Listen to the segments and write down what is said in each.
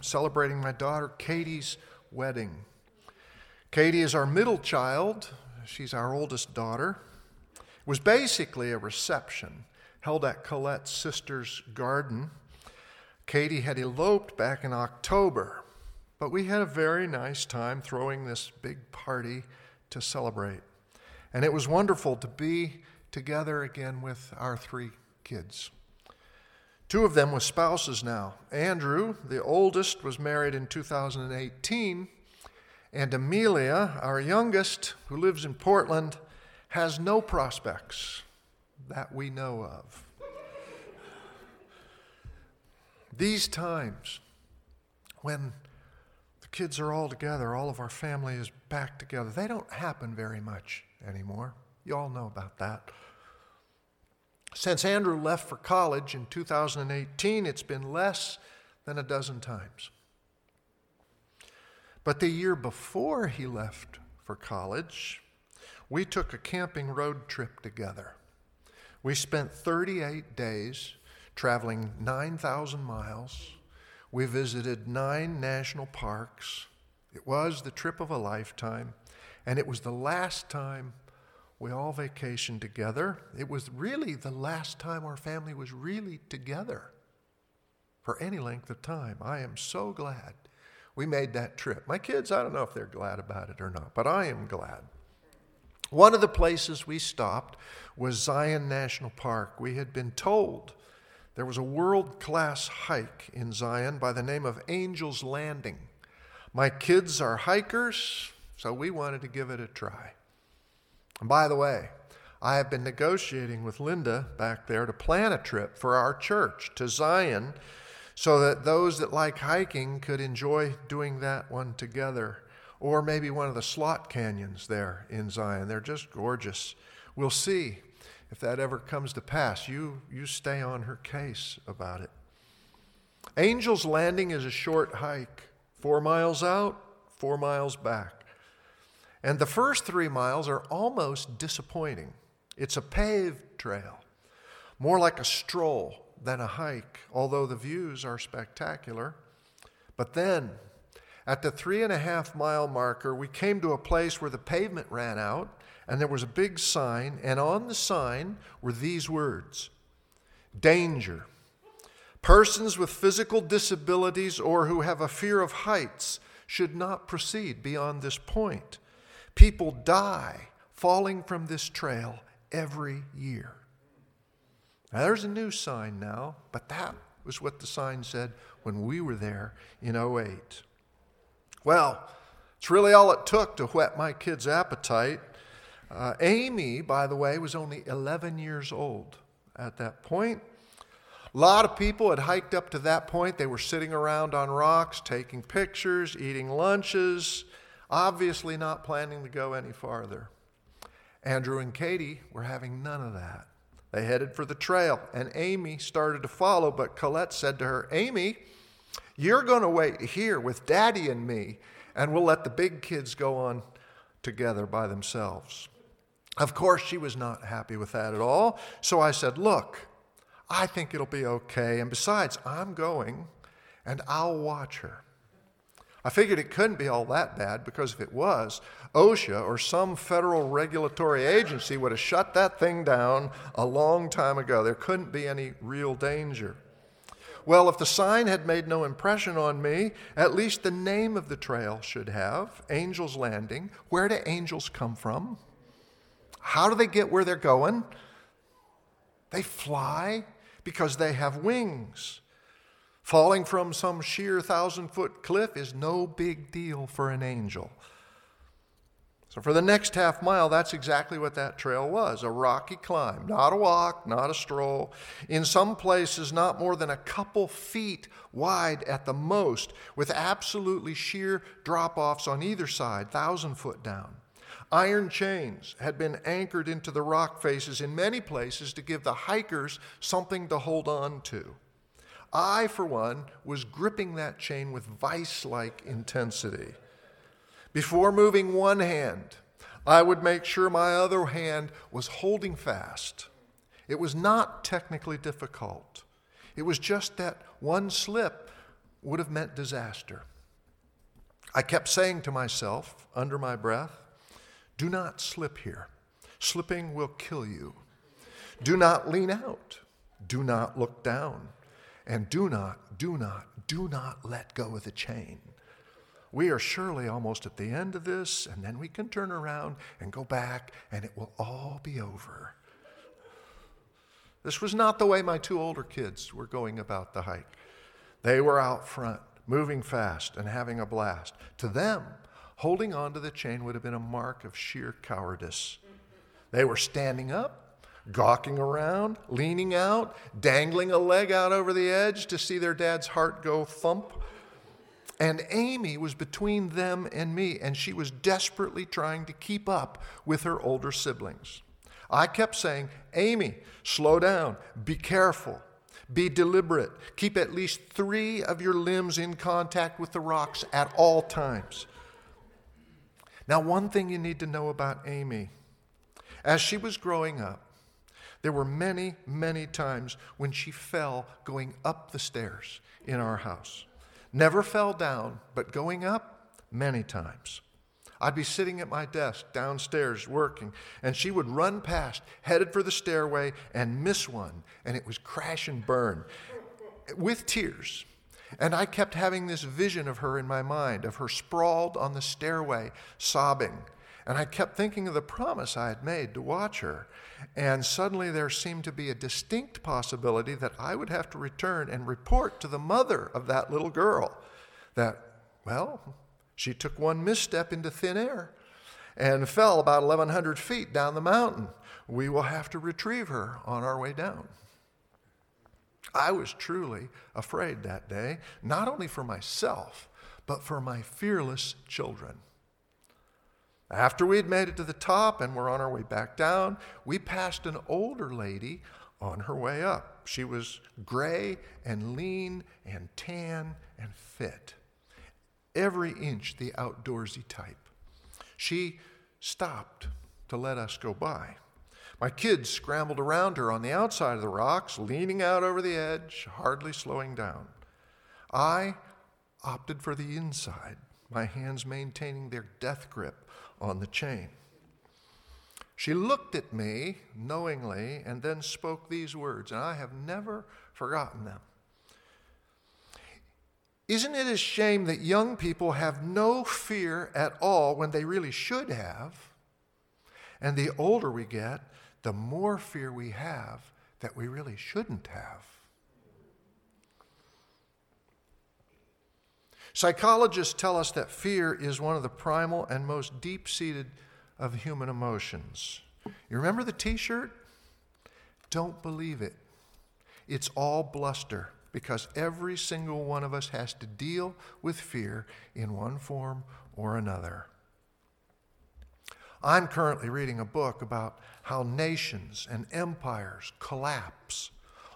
celebrating my daughter Katie's wedding. Katie is our middle child, she's our oldest daughter. It was basically a reception held at Colette's sister's garden. Katie had eloped back in October, but we had a very nice time throwing this big party to celebrate. And it was wonderful to be together again with our three kids. Two of them were spouses now. Andrew, the oldest, was married in 2018, and Amelia, our youngest, who lives in Portland, has no prospects that we know of. These times when the kids are all together, all of our family is back together, they don't happen very much anymore. You all know about that. Since Andrew left for college in 2018, it's been less than a dozen times. But the year before he left for college, we took a camping road trip together. We spent 38 days traveling 9,000 miles. We visited nine national parks. It was the trip of a lifetime, and it was the last time we all vacationed together. It was really the last time our family was really together for any length of time. I am so glad we made that trip. My kids, I don't know if they're glad about it or not, but I am glad. One of the places we stopped was Zion National Park. We had been told there was a world class hike in Zion by the name of Angel's Landing. My kids are hikers, so we wanted to give it a try. And by the way, I have been negotiating with Linda back there to plan a trip for our church to Zion so that those that like hiking could enjoy doing that one together. Or maybe one of the slot canyons there in Zion. They're just gorgeous. We'll see if that ever comes to pass. You, you stay on her case about it. Angel's Landing is a short hike, four miles out, four miles back. And the first three miles are almost disappointing. It's a paved trail, more like a stroll than a hike, although the views are spectacular. But then, at the three and a half mile marker, we came to a place where the pavement ran out, and there was a big sign, and on the sign were these words Danger. Persons with physical disabilities or who have a fear of heights should not proceed beyond this point. People die falling from this trail every year. Now, there's a new sign now, but that was what the sign said when we were there in 08. Well, it's really all it took to whet my kid's appetite. Uh, Amy, by the way, was only 11 years old at that point. A lot of people had hiked up to that point. They were sitting around on rocks, taking pictures, eating lunches obviously not planning to go any farther. Andrew and Katie were having none of that. They headed for the trail, and Amy started to follow, but Colette said to her, Amy, you're going to wait here with Daddy and me, and we'll let the big kids go on together by themselves. Of course, she was not happy with that at all, so I said, Look, I think it'll be okay, and besides, I'm going, and I'll watch her. I figured it couldn't be all that bad because if it was, OSHA or some federal regulatory agency would have shut that thing down a long time ago. There couldn't be any real danger. Well, if the sign had made no impression on me, at least the name of the trail should have Angel's Landing. Where do angels come from? How do they get where they're going? They fly because they have wings. Falling from some sheer thousand foot cliff is no big deal for an angel. So, for the next half mile, that's exactly what that trail was a rocky climb, not a walk, not a stroll. In some places, not more than a couple feet wide at the most, with absolutely sheer drop offs on either side, thousand foot down. Iron chains had been anchored into the rock faces in many places to give the hikers something to hold on to. I, for one, was gripping that chain with vice like intensity. Before moving one hand, I would make sure my other hand was holding fast. It was not technically difficult. It was just that one slip would have meant disaster. I kept saying to myself under my breath, Do not slip here. Slipping will kill you. Do not lean out. Do not look down. And do not, do not, do not let go of the chain. We are surely almost at the end of this, and then we can turn around and go back, and it will all be over. This was not the way my two older kids were going about the hike. They were out front, moving fast and having a blast. To them, holding on to the chain would have been a mark of sheer cowardice. They were standing up, gawking around, leaning out, dangling a leg out over the edge to see their dad's heart go thump. And Amy was between them and me, and she was desperately trying to keep up with her older siblings. I kept saying, Amy, slow down, be careful, be deliberate, keep at least three of your limbs in contact with the rocks at all times. Now, one thing you need to know about Amy as she was growing up, there were many, many times when she fell going up the stairs in our house. Never fell down, but going up many times. I'd be sitting at my desk downstairs working, and she would run past, headed for the stairway, and miss one, and it was crash and burn with tears. And I kept having this vision of her in my mind, of her sprawled on the stairway, sobbing. And I kept thinking of the promise I had made to watch her. And suddenly there seemed to be a distinct possibility that I would have to return and report to the mother of that little girl that, well, she took one misstep into thin air and fell about 1,100 feet down the mountain. We will have to retrieve her on our way down. I was truly afraid that day, not only for myself, but for my fearless children. After we had made it to the top and were on our way back down, we passed an older lady on her way up. She was gray and lean and tan and fit every inch the outdoorsy type. She stopped to let us go by. My kids scrambled around her on the outside of the rocks, leaning out over the edge, hardly slowing down. I opted for the inside, my hands maintaining their death grip on the chain. She looked at me knowingly and then spoke these words, and I have never forgotten them. Isn't it a shame that young people have no fear at all when they really should have? And the older we get, the more fear we have that we really shouldn't have. Psychologists tell us that fear is one of the primal and most deep seated of human emotions. You remember the t shirt? Don't believe it. It's all bluster because every single one of us has to deal with fear in one form or another. I'm currently reading a book about how nations and empires collapse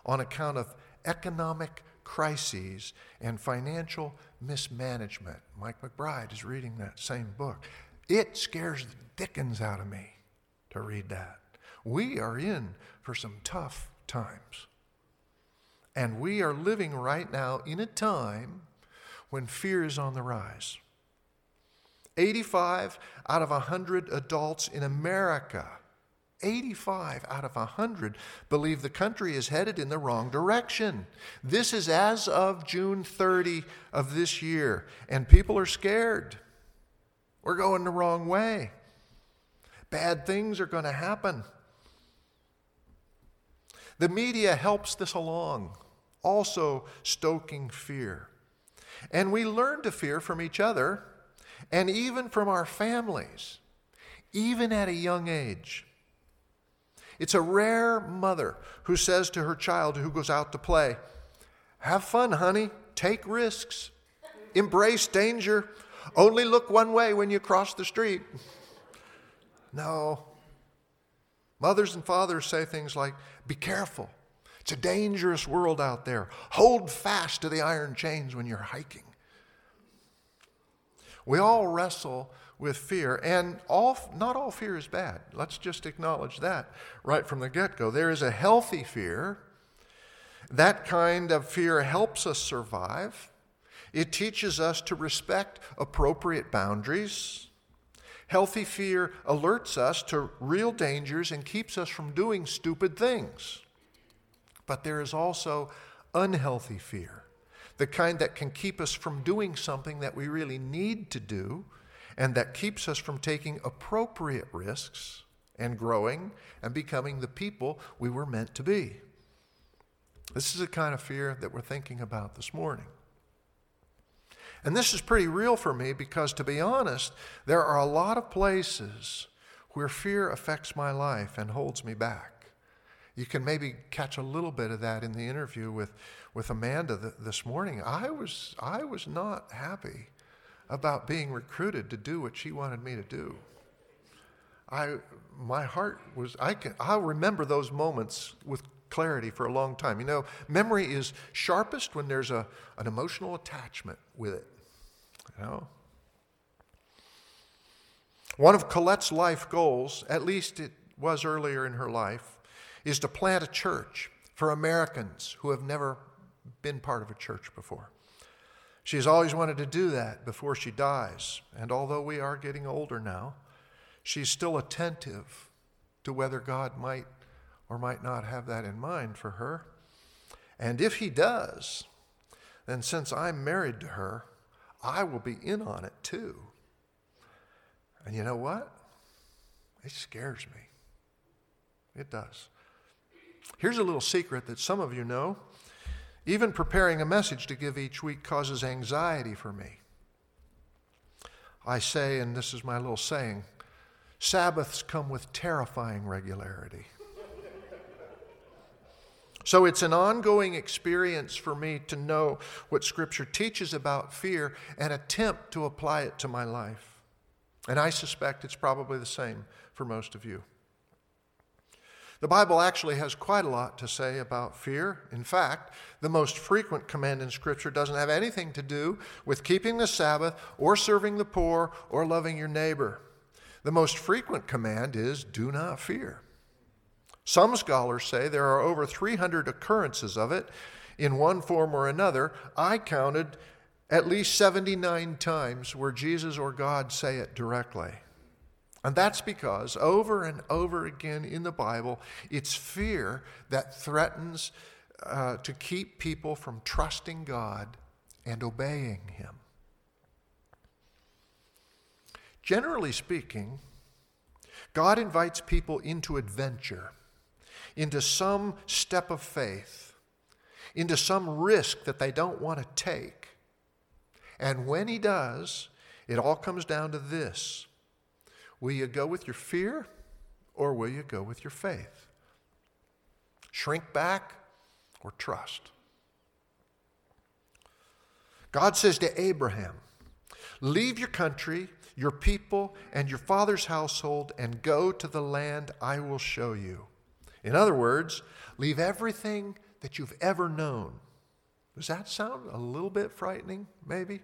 on account of economic crises and financial mismanagement. Mike McBride is reading that same book. It scares the dickens out of me to read that. We are in for some tough times. And we are living right now in a time when fear is on the rise. 85 out of 100 adults in America, 85 out of 100 believe the country is headed in the wrong direction. This is as of June 30 of this year, and people are scared. We're going the wrong way. Bad things are going to happen. The media helps this along also stoking fear. And we learn to fear from each other and even from our families, even at a young age. It's a rare mother who says to her child who goes out to play, Have fun, honey, take risks, embrace danger, only look one way when you cross the street. No. Mothers and fathers say things like, Be careful, it's a dangerous world out there. Hold fast to the iron chains when you're hiking. We all wrestle with fear, and all, not all fear is bad. Let's just acknowledge that right from the get go. There is a healthy fear. That kind of fear helps us survive. It teaches us to respect appropriate boundaries. Healthy fear alerts us to real dangers and keeps us from doing stupid things. But there is also unhealthy fear, the kind that can keep us from doing something that we really need to do and that keeps us from taking appropriate risks and growing and becoming the people we were meant to be. This is the kind of fear that we're thinking about this morning. And this is pretty real for me because, to be honest, there are a lot of places where fear affects my life and holds me back. You can maybe catch a little bit of that in the interview with, with Amanda th- this morning. I was, I was not happy about being recruited to do what she wanted me to do. I, my heart was, I can, I'll remember those moments with clarity for a long time. You know, memory is sharpest when there's a, an emotional attachment with it. You know? One of Colette's life goals, at least it was earlier in her life, is to plant a church for Americans who have never been part of a church before. She's always wanted to do that before she dies. And although we are getting older now, she's still attentive to whether God might or might not have that in mind for her. And if he does, then since I'm married to her, I will be in on it too. And you know what? It scares me. It does. Here's a little secret that some of you know. Even preparing a message to give each week causes anxiety for me. I say, and this is my little saying Sabbaths come with terrifying regularity. So it's an ongoing experience for me to know what Scripture teaches about fear and attempt to apply it to my life. And I suspect it's probably the same for most of you. The Bible actually has quite a lot to say about fear. In fact, the most frequent command in Scripture doesn't have anything to do with keeping the Sabbath or serving the poor or loving your neighbor. The most frequent command is do not fear. Some scholars say there are over 300 occurrences of it in one form or another. I counted at least 79 times where Jesus or God say it directly. And that's because over and over again in the Bible, it's fear that threatens uh, to keep people from trusting God and obeying Him. Generally speaking, God invites people into adventure, into some step of faith, into some risk that they don't want to take. And when He does, it all comes down to this Will you go with your fear or will you go with your faith? Shrink back or trust? God says to Abraham, Leave your country, your people, and your father's household and go to the land I will show you. In other words, leave everything that you've ever known. Does that sound a little bit frightening, maybe?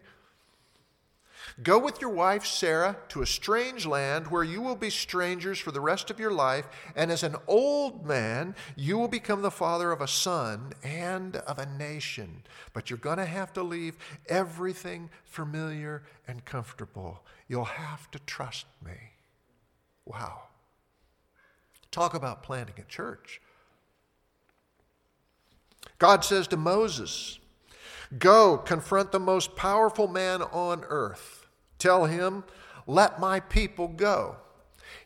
Go with your wife Sarah to a strange land where you will be strangers for the rest of your life, and as an old man, you will become the father of a son and of a nation. But you're going to have to leave everything familiar and comfortable. You'll have to trust me. Wow. Talk about planting a church. God says to Moses, Go, confront the most powerful man on earth. Tell him, let my people go.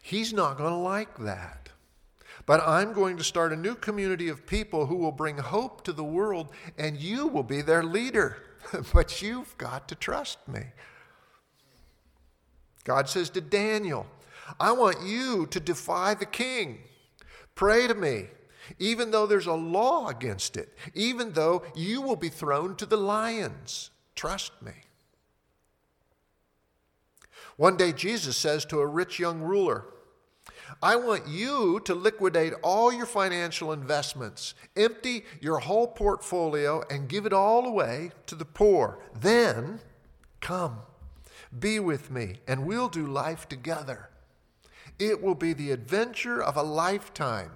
He's not going to like that. But I'm going to start a new community of people who will bring hope to the world, and you will be their leader. but you've got to trust me. God says to Daniel, I want you to defy the king. Pray to me even though there's a law against it, even though you will be thrown to the lions. Trust me. One day, Jesus says to a rich young ruler, I want you to liquidate all your financial investments, empty your whole portfolio, and give it all away to the poor. Then come, be with me, and we'll do life together. It will be the adventure of a lifetime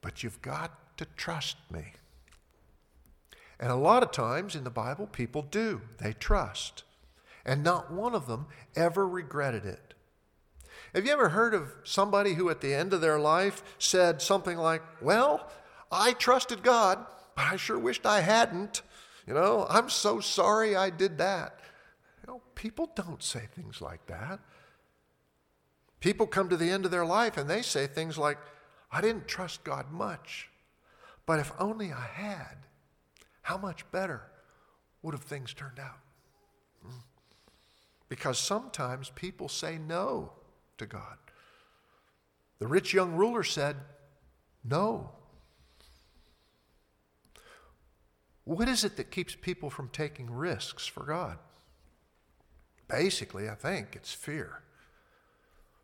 but you've got to trust me. And a lot of times in the Bible, people do. They trust. And not one of them ever regretted it. Have you ever heard of somebody who at the end of their life said something like, Well, I trusted God, but I sure wished I hadn't. You know, I'm so sorry I did that. You know, people don't say things like that. People come to the end of their life and they say things like, I didn't trust God much, but if only I had, how much better would have things turned out? Hmm. Because sometimes people say no to God. The rich young ruler said, No. What is it that keeps people from taking risks for God? Basically, I think it's fear.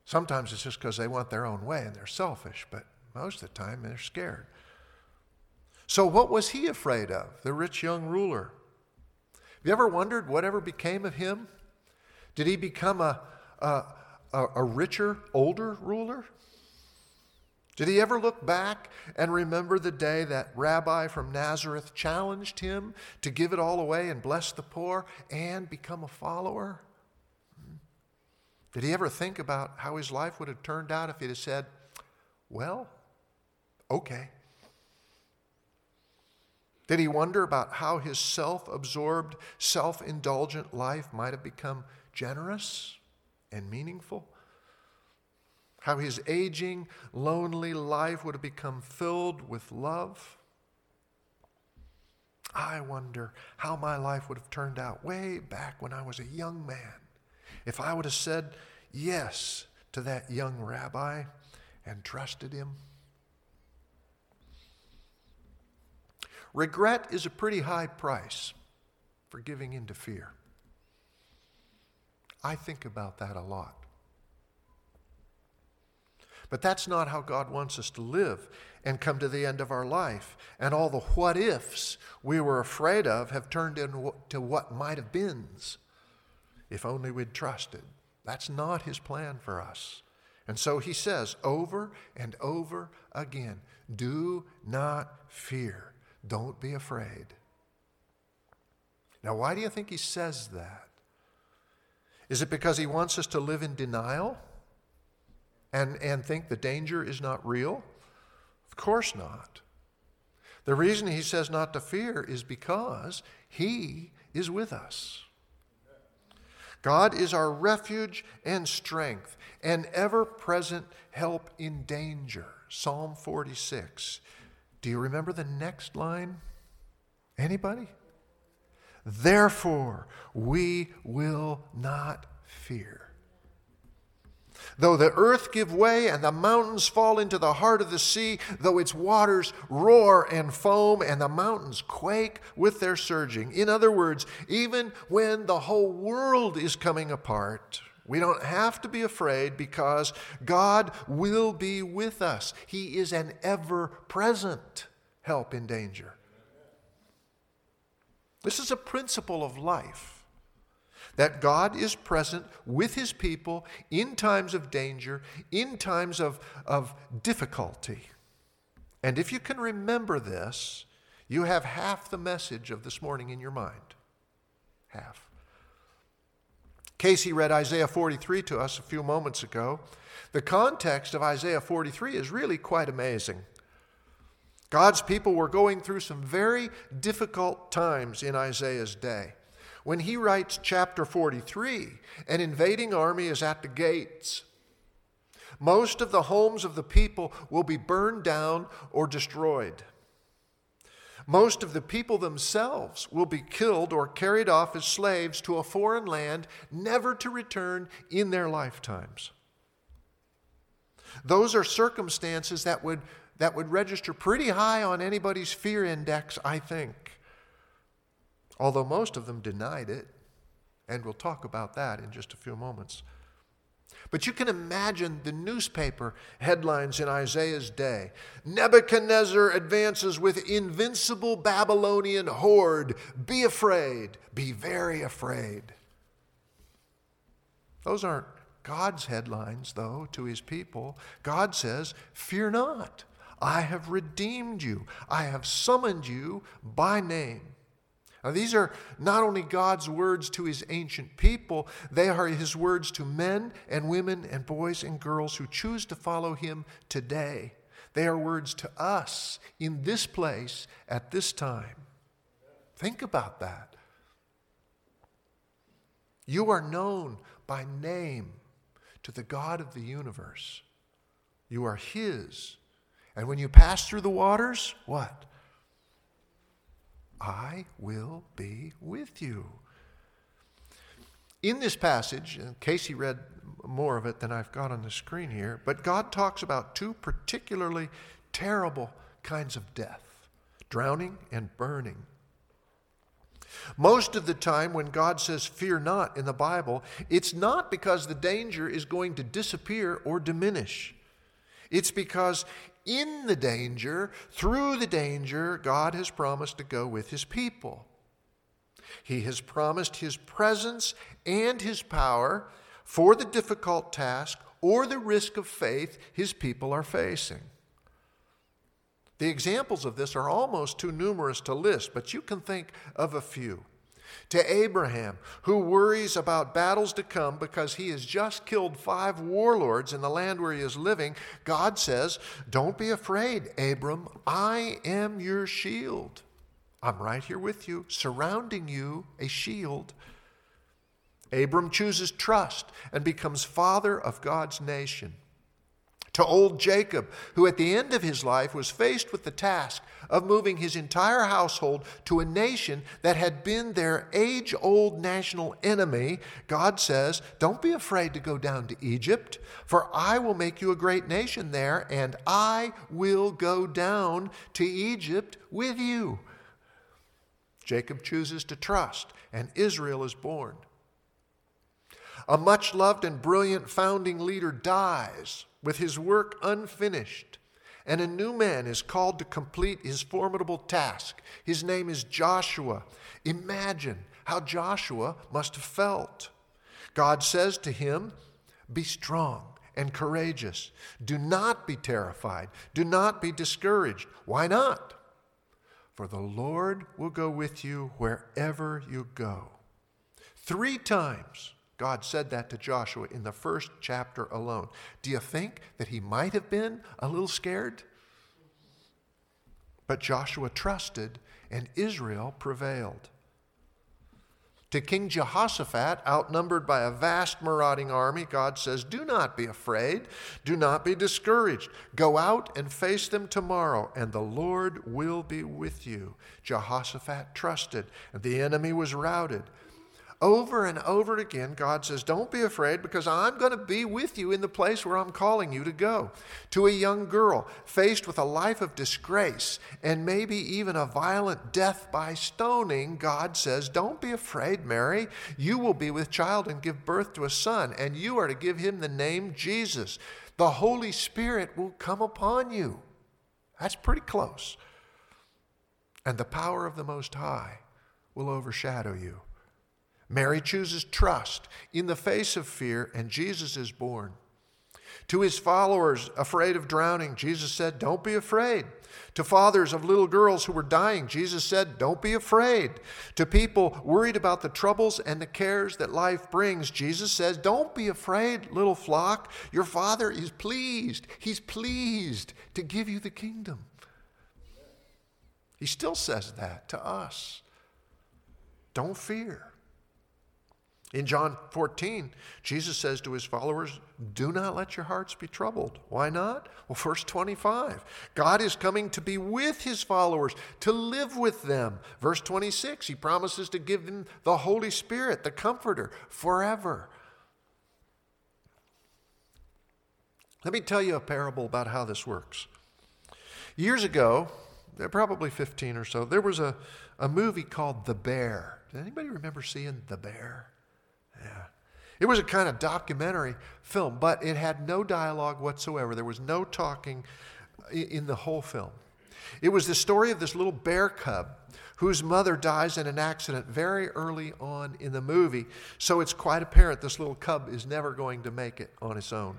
Sometimes it's just because they want their own way and they're selfish, but most of the time they're scared. So, what was he afraid of, the rich young ruler? Have you ever wondered whatever became of him? Did he become a, a, a, richer, older ruler? Did he ever look back and remember the day that rabbi from Nazareth challenged him to give it all away and bless the poor and become a follower? Hmm. Did he ever think about how his life would have turned out if he'd have said, Well, okay? Did he wonder about how his self absorbed, self indulgent life might have become generous and meaningful? how his aging, lonely life would have become filled with love. I wonder how my life would have turned out way back when I was a young man if I would have said yes to that young rabbi and trusted him. Regret is a pretty high price for giving in to fear. I think about that a lot. But that's not how God wants us to live and come to the end of our life. And all the what ifs we were afraid of have turned into what might have beens if only we'd trusted. That's not his plan for us. And so he says over and over again do not fear, don't be afraid. Now, why do you think he says that? Is it because he wants us to live in denial? and, and think the danger is not real? Of course not. The reason he says not to fear is because he is with us. God is our refuge and strength, and ever present help in danger. Psalm 46. Do you remember the next line? Anybody? Therefore, we will not fear. Though the earth give way and the mountains fall into the heart of the sea, though its waters roar and foam and the mountains quake with their surging. In other words, even when the whole world is coming apart, we don't have to be afraid because God will be with us. He is an ever present help in danger. This is a principle of life that God is present with his people in times of danger, in times of, of difficulty. And if you can remember this, you have half the message of this morning in your mind. Half. Casey read Isaiah 43 to us a few moments ago. The context of Isaiah 43 is really quite amazing. God's people were going through some very difficult times in Isaiah's day. When he writes chapter 43, an invading army is at the gates. Most of the homes of the people will be burned down or destroyed. Most of the people themselves will be killed or carried off as slaves to a foreign land, never to return in their lifetimes. Those are circumstances that would, that would register pretty high on anybody's fear index, I think although most of them denied it. And we'll talk about that in just a few moments. But you can imagine the newspaper headlines in Isaiah's day Nebuchadnezzar advances with invincible Babylonian horde. Be afraid, be very afraid. Those aren't God's headlines, though, to his people. God says, Fear not. I have redeemed you, I have summoned you by name. Now, these are not only God's words to his ancient people, they are his words to men and women and boys and girls who choose to follow him today. They are words to us in this place at this time. Think about that. You are known by name to the God of the universe. You are His. And when you pass through the waters, what? I will be with you. In this passage, Casey read more of it than I've got on the screen here, but God talks about two particularly terrible kinds of death drowning and burning. Most of the time, when God says fear not in the Bible, it's not because the danger is going to disappear or diminish. It's because in the danger, through the danger, God has promised to go with his people. He has promised his presence and his power for the difficult task or the risk of faith his people are facing. The examples of this are almost too numerous to list, but you can think of a few. To Abraham, who worries about battles to come because he has just killed five warlords in the land where he is living, God says, Don't be afraid, Abram. I am your shield. I'm right here with you, surrounding you, a shield. Abram chooses trust and becomes father of God's nation to old Jacob, who at the end of his life was faced with the task of moving his entire household to a nation that had been their age old national enemy, God says, Don't be afraid to go down to Egypt, for I will make you a great nation there, and I will go down to Egypt with you. Jacob chooses to trust, and Israel is born. A much loved and brilliant founding leader dies with his work unfinished, and a new man is called to complete his formidable task. His name is Joshua. Imagine how Joshua must have felt. God says to him, Be strong and courageous. Do not be terrified. Do not be discouraged. Why not? For the Lord will go with you wherever you go. Three times God said that to Joshua in the first chapter alone. Do you think that he might have been a little scared? But Joshua trusted, and Israel prevailed. To King Jehoshaphat, outnumbered by a vast marauding army, God says, Do not be afraid. Do not be discouraged. Go out and face them tomorrow, and the Lord will be with you. Jehoshaphat trusted, and the enemy was routed. Over and over again, God says, Don't be afraid because I'm going to be with you in the place where I'm calling you to go. To a young girl faced with a life of disgrace and maybe even a violent death by stoning, God says, Don't be afraid, Mary. You will be with child and give birth to a son, and you are to give him the name Jesus. The Holy Spirit will come upon you. That's pretty close. And the power of the Most High will overshadow you. Mary chooses trust in the face of fear, and Jesus is born. To his followers afraid of drowning, Jesus said, Don't be afraid. To fathers of little girls who were dying, Jesus said, Don't be afraid. To people worried about the troubles and the cares that life brings, Jesus says, Don't be afraid, little flock. Your Father is pleased. He's pleased to give you the kingdom. He still says that to us. Don't fear. In John 14, Jesus says to his followers, Do not let your hearts be troubled. Why not? Well, verse 25, God is coming to be with his followers, to live with them. Verse 26, he promises to give them the Holy Spirit, the Comforter, forever. Let me tell you a parable about how this works. Years ago, uh, probably 15 or so, there was a, a movie called The Bear. Does anybody remember seeing The Bear? Yeah. It was a kind of documentary film, but it had no dialogue whatsoever. There was no talking in the whole film. It was the story of this little bear cub whose mother dies in an accident very early on in the movie, so it's quite apparent this little cub is never going to make it on its own.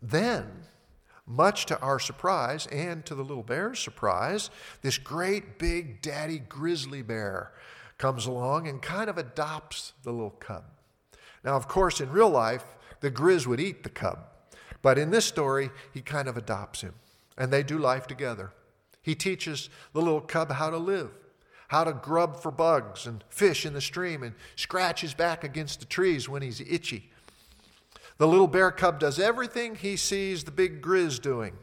Then, much to our surprise and to the little bear's surprise, this great big daddy grizzly bear comes along and kind of adopts the little cub. Now, of course, in real life, the Grizz would eat the cub. But in this story, he kind of adopts him, and they do life together. He teaches the little cub how to live, how to grub for bugs and fish in the stream, and scratch his back against the trees when he's itchy. The little bear cub does everything he sees the big Grizz doing.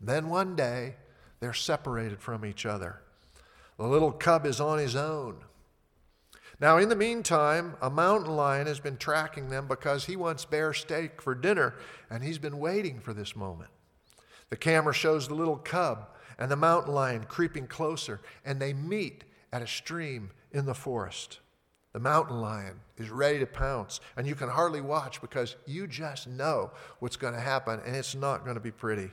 Then one day, they're separated from each other. The little cub is on his own. Now, in the meantime, a mountain lion has been tracking them because he wants bear steak for dinner, and he's been waiting for this moment. The camera shows the little cub and the mountain lion creeping closer, and they meet at a stream in the forest. The mountain lion is ready to pounce, and you can hardly watch because you just know what's going to happen, and it's not going to be pretty.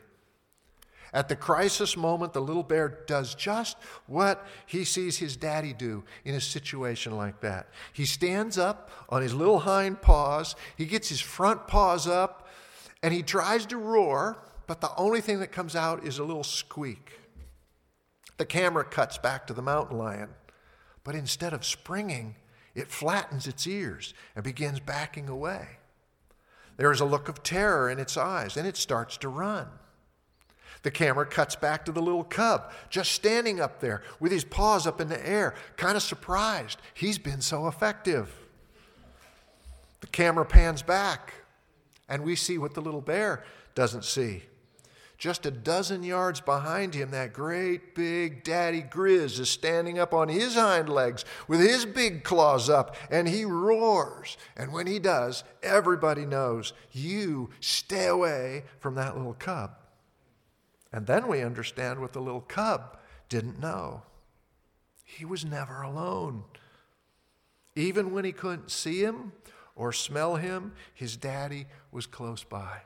At the crisis moment, the little bear does just what he sees his daddy do in a situation like that. He stands up on his little hind paws, he gets his front paws up, and he tries to roar, but the only thing that comes out is a little squeak. The camera cuts back to the mountain lion, but instead of springing, it flattens its ears and begins backing away. There is a look of terror in its eyes, and it starts to run. The camera cuts back to the little cub, just standing up there with his paws up in the air, kind of surprised. He's been so effective. The camera pans back, and we see what the little bear doesn't see. Just a dozen yards behind him, that great big daddy Grizz is standing up on his hind legs with his big claws up, and he roars. And when he does, everybody knows you stay away from that little cub. And then we understand what the little cub didn't know. He was never alone. Even when he couldn't see him or smell him, his daddy was close by.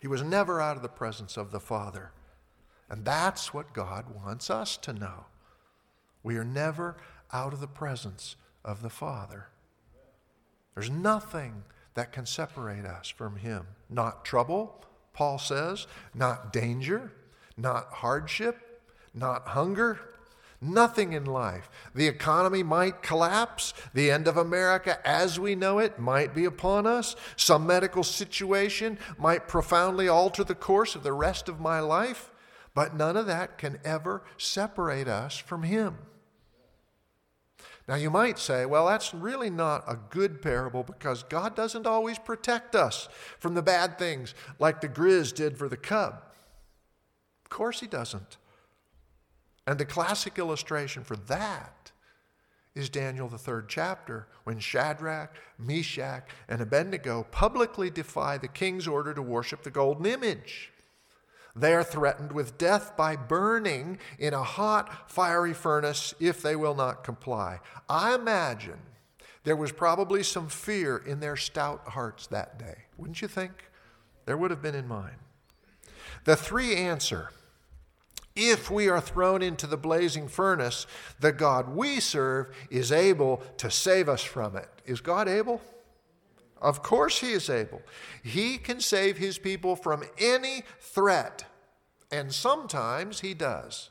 He was never out of the presence of the Father. And that's what God wants us to know. We are never out of the presence of the Father. There's nothing that can separate us from Him. Not trouble, Paul says, not danger, not hardship, not hunger, nothing in life. The economy might collapse. The end of America as we know it might be upon us. Some medical situation might profoundly alter the course of the rest of my life. But none of that can ever separate us from Him. Now, you might say, well, that's really not a good parable because God doesn't always protect us from the bad things like the Grizz did for the cub. Of course, He doesn't. And the classic illustration for that is Daniel, the third chapter, when Shadrach, Meshach, and Abednego publicly defy the king's order to worship the golden image. They are threatened with death by burning in a hot, fiery furnace if they will not comply. I imagine there was probably some fear in their stout hearts that day. Wouldn't you think? There would have been in mine. The three answer if we are thrown into the blazing furnace, the God we serve is able to save us from it. Is God able? Of course, He is able. He can save His people from any threat, and sometimes He does.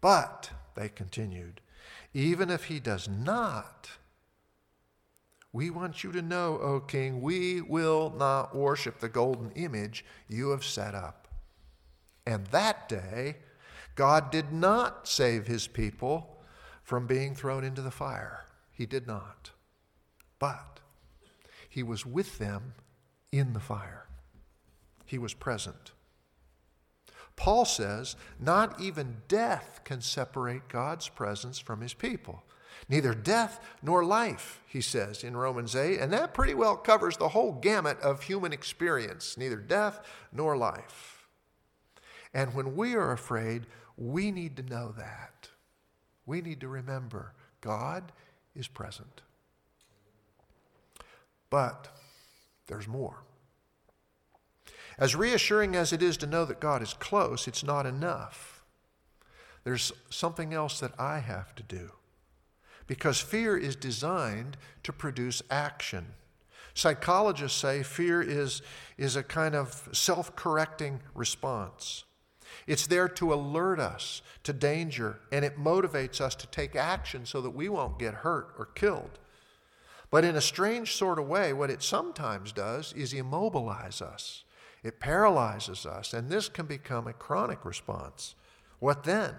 But, they continued, even if He does not, we want you to know, O King, we will not worship the golden image you have set up. And that day, God did not save his people from being thrown into the fire. He did not. But he was with them in the fire, he was present. Paul says, not even death can separate God's presence from his people. Neither death nor life, he says in Romans 8, and that pretty well covers the whole gamut of human experience neither death nor life. And when we are afraid, we need to know that. We need to remember God is present. But there's more. As reassuring as it is to know that God is close, it's not enough. There's something else that I have to do. Because fear is designed to produce action. Psychologists say fear is, is a kind of self correcting response. It's there to alert us to danger, and it motivates us to take action so that we won't get hurt or killed. But in a strange sort of way, what it sometimes does is immobilize us, it paralyzes us, and this can become a chronic response. What then?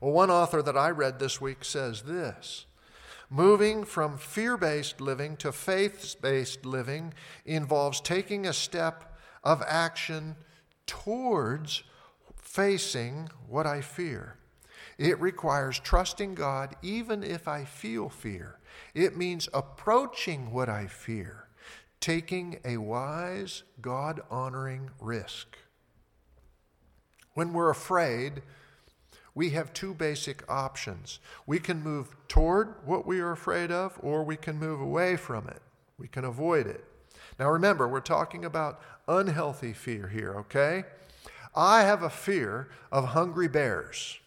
Well, one author that I read this week says this Moving from fear based living to faith based living involves taking a step of action towards facing what I fear. It requires trusting God even if I feel fear. It means approaching what I fear, taking a wise, God honoring risk. When we're afraid, we have two basic options. We can move toward what we are afraid of, or we can move away from it. We can avoid it. Now remember, we're talking about unhealthy fear here, okay? I have a fear of hungry bears.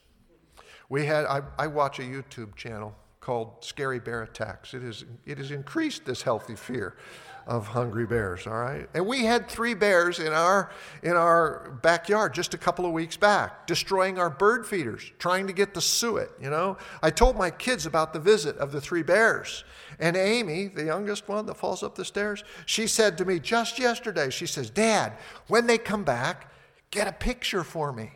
We had I, I watch a YouTube channel called Scary Bear Attacks. It is it has increased this healthy fear of hungry bears, all right? And we had three bears in our in our backyard just a couple of weeks back, destroying our bird feeders, trying to get the suet, you know? I told my kids about the visit of the three bears. And Amy, the youngest one that falls up the stairs, she said to me just yesterday, she says, "Dad, when they come back, get a picture for me."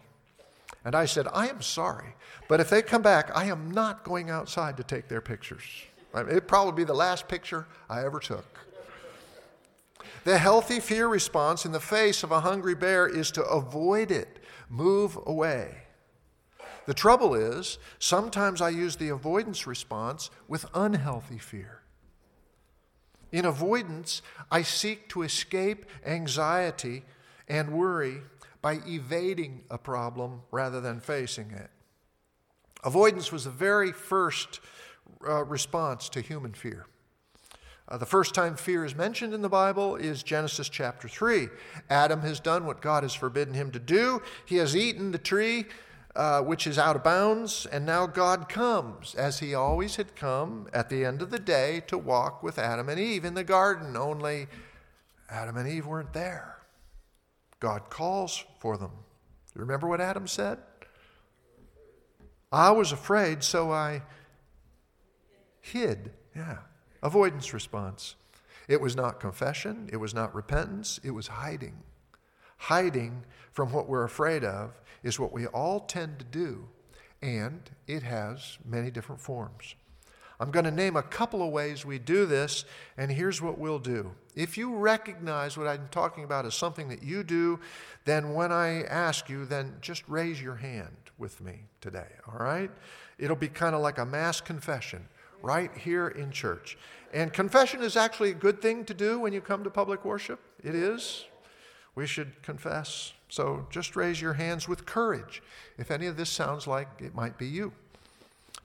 And I said, "I am sorry, but if they come back, I am not going outside to take their pictures." It'd probably be the last picture I ever took. The healthy fear response in the face of a hungry bear is to avoid it, move away. The trouble is, sometimes I use the avoidance response with unhealthy fear. In avoidance, I seek to escape anxiety and worry by evading a problem rather than facing it. Avoidance was the very first uh, response to human fear. Uh, the first time fear is mentioned in the Bible is Genesis chapter 3. Adam has done what God has forbidden him to do. He has eaten the tree uh, which is out of bounds, and now God comes, as he always had come at the end of the day, to walk with Adam and Eve in the garden. Only Adam and Eve weren't there. God calls for them. You remember what Adam said? I was afraid, so I hid. Yeah. Avoidance response. It was not confession, it was not repentance, it was hiding. Hiding from what we're afraid of is what we all tend to do, and it has many different forms. I'm going to name a couple of ways we do this, and here's what we'll do. If you recognize what I'm talking about as something that you do, then when I ask you, then just raise your hand with me today, all right? It'll be kind of like a mass confession right here in church. And confession is actually a good thing to do when you come to public worship. It is. We should confess. So just raise your hands with courage if any of this sounds like it might be you.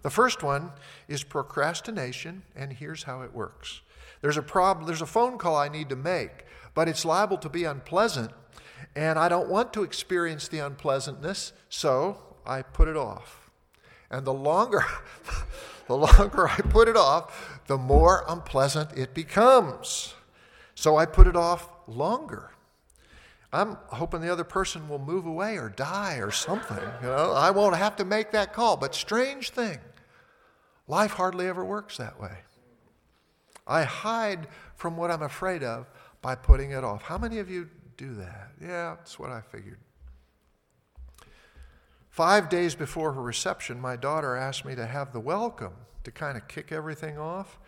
The first one is procrastination, and here's how it works. There's a problem, there's a phone call I need to make, but it's liable to be unpleasant, and I don't want to experience the unpleasantness, so I put it off. And the longer the longer I put it off, the more unpleasant it becomes. So I put it off longer. I'm hoping the other person will move away or die or something. You know, I won't have to make that call. But strange thing, life hardly ever works that way. I hide from what I'm afraid of by putting it off. How many of you do that? Yeah, that's what I figured. Five days before her reception, my daughter asked me to have the welcome to kind of kick everything off.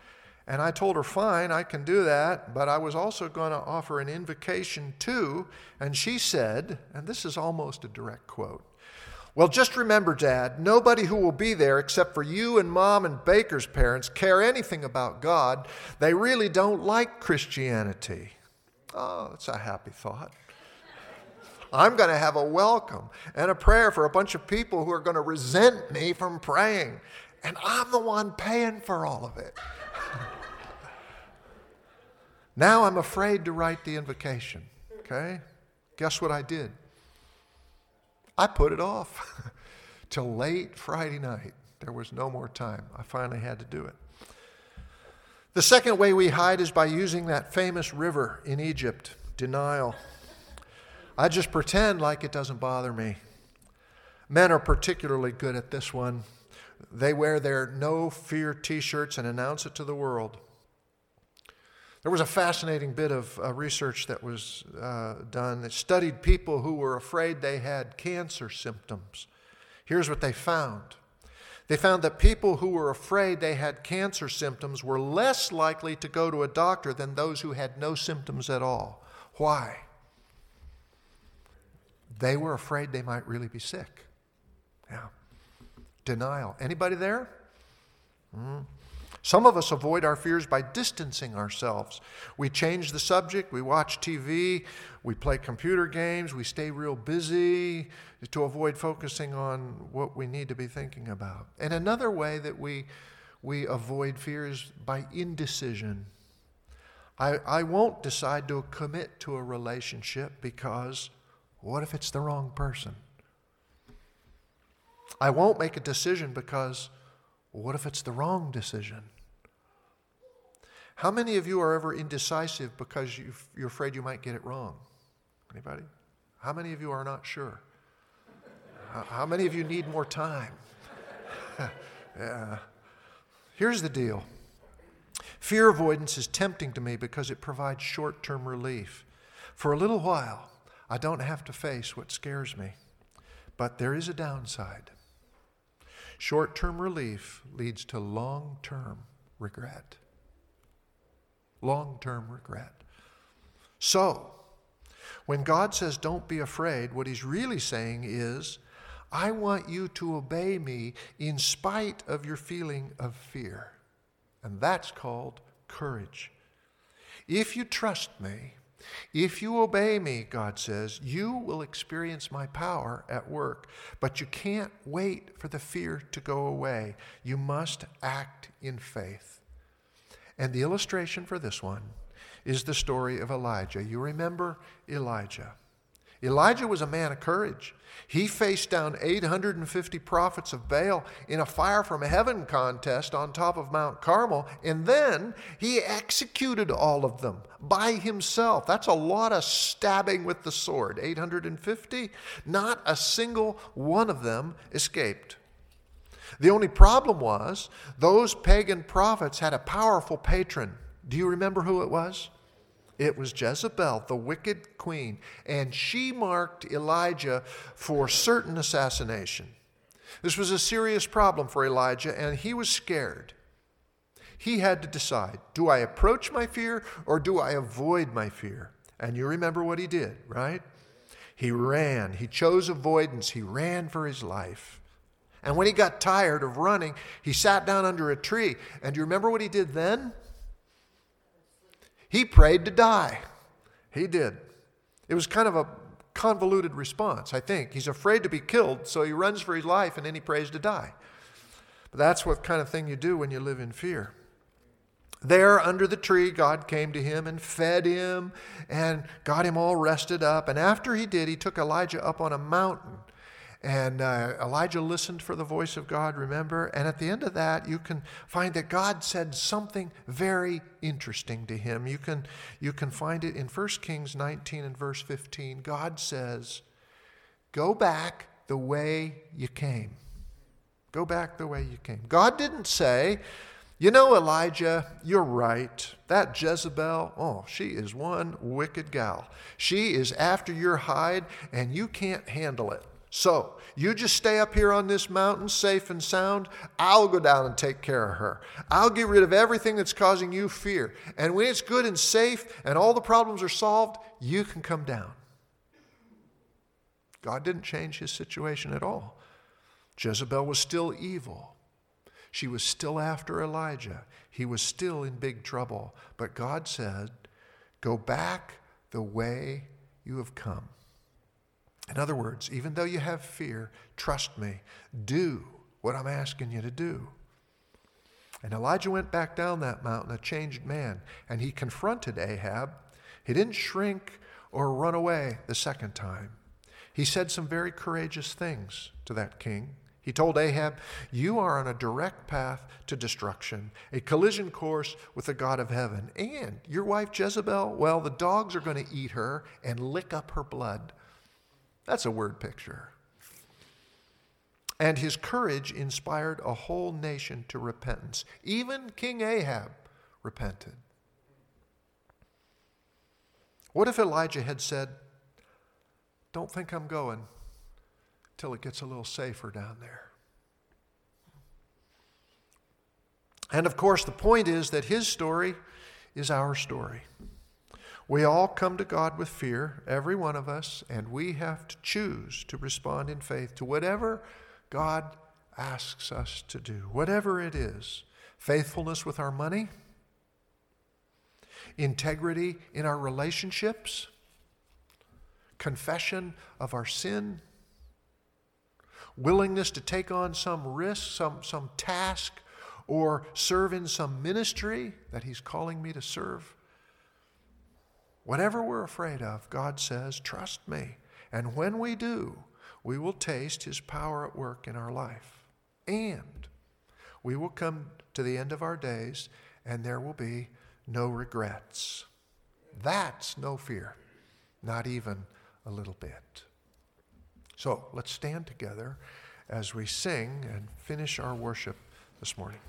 And I told her, fine, I can do that, but I was also going to offer an invocation too. And she said, and this is almost a direct quote Well, just remember, Dad, nobody who will be there except for you and mom and Baker's parents care anything about God. They really don't like Christianity. Oh, it's a happy thought. I'm going to have a welcome and a prayer for a bunch of people who are going to resent me from praying. And I'm the one paying for all of it. now I'm afraid to write the invocation. Okay? Guess what I did? I put it off till late Friday night. There was no more time. I finally had to do it. The second way we hide is by using that famous river in Egypt, denial. I just pretend like it doesn't bother me. Men are particularly good at this one. They wear their no fear t shirts and announce it to the world. There was a fascinating bit of uh, research that was uh, done that studied people who were afraid they had cancer symptoms. Here's what they found they found that people who were afraid they had cancer symptoms were less likely to go to a doctor than those who had no symptoms at all. Why? They were afraid they might really be sick. Yeah. Denial. Anybody there? Mm. Some of us avoid our fears by distancing ourselves. We change the subject, we watch TV, we play computer games, we stay real busy to avoid focusing on what we need to be thinking about. And another way that we, we avoid fear is by indecision. I, I won't decide to commit to a relationship because what if it's the wrong person? I won't make a decision because what if it's the wrong decision? How many of you are ever indecisive because you're afraid you might get it wrong? Anybody? How many of you are not sure? How many of you need more time? yeah. Here's the deal fear avoidance is tempting to me because it provides short term relief. For a little while, I don't have to face what scares me. But there is a downside. Short term relief leads to long term regret long term regret. So, when God says, Don't be afraid, what he's really saying is, I want you to obey me in spite of your feeling of fear. And that's called courage. If you trust me, if you obey me, God says, you will experience my power at work. But you can't wait for the fear to go away. You must act in faith. And the illustration for this one is the story of Elijah. You remember Elijah. Elijah was a man of courage. He faced down 850 prophets of Baal in a fire from heaven contest on top of Mount Carmel, and then he executed all of them by himself. That's a lot of stabbing with the sword. 850? Not a single one of them escaped. The only problem was those pagan prophets had a powerful patron. Do you remember who it was? It was Jezebel, the wicked queen, and she marked Elijah for certain assassination. This was a serious problem for Elijah, and he was scared. He had to decide do I approach my fear or do I avoid my fear? And you remember what he did, right? He ran. He chose avoidance. He ran for his life. And when he got tired of running, he sat down under a tree. And do you remember what he did then? He prayed to die. He did. It was kind of a convoluted response, I think. He's afraid to be killed, so he runs for his life and then he prays to die. But that's what kind of thing you do when you live in fear. There under the tree, God came to him and fed him and got him all rested up. And after he did, he took Elijah up on a mountain and uh, Elijah listened for the voice of God, remember? And at the end of that, you can find that God said something very interesting to him. You can, you can find it in 1 Kings 19 and verse 15. God says, Go back the way you came. Go back the way you came. God didn't say, you know, Elijah, you're right. That Jezebel, oh, she is one wicked gal. She is after your hide, and you can't handle it. So, you just stay up here on this mountain safe and sound. I'll go down and take care of her. I'll get rid of everything that's causing you fear. And when it's good and safe and all the problems are solved, you can come down. God didn't change his situation at all. Jezebel was still evil. She was still after Elijah. He was still in big trouble. But God said, Go back the way you have come. In other words, even though you have fear, trust me, do what I'm asking you to do. And Elijah went back down that mountain a changed man, and he confronted Ahab. He didn't shrink or run away the second time. He said some very courageous things to that king. He told Ahab, You are on a direct path to destruction, a collision course with the God of heaven. And your wife Jezebel, well, the dogs are going to eat her and lick up her blood. That's a word picture. And his courage inspired a whole nation to repentance. Even King Ahab repented. What if Elijah had said, Don't think I'm going till it gets a little safer down there? And of course, the point is that his story is our story. We all come to God with fear, every one of us, and we have to choose to respond in faith to whatever God asks us to do, whatever it is faithfulness with our money, integrity in our relationships, confession of our sin, willingness to take on some risk, some, some task, or serve in some ministry that He's calling me to serve. Whatever we're afraid of, God says, trust me. And when we do, we will taste His power at work in our life. And we will come to the end of our days and there will be no regrets. That's no fear, not even a little bit. So let's stand together as we sing and finish our worship this morning.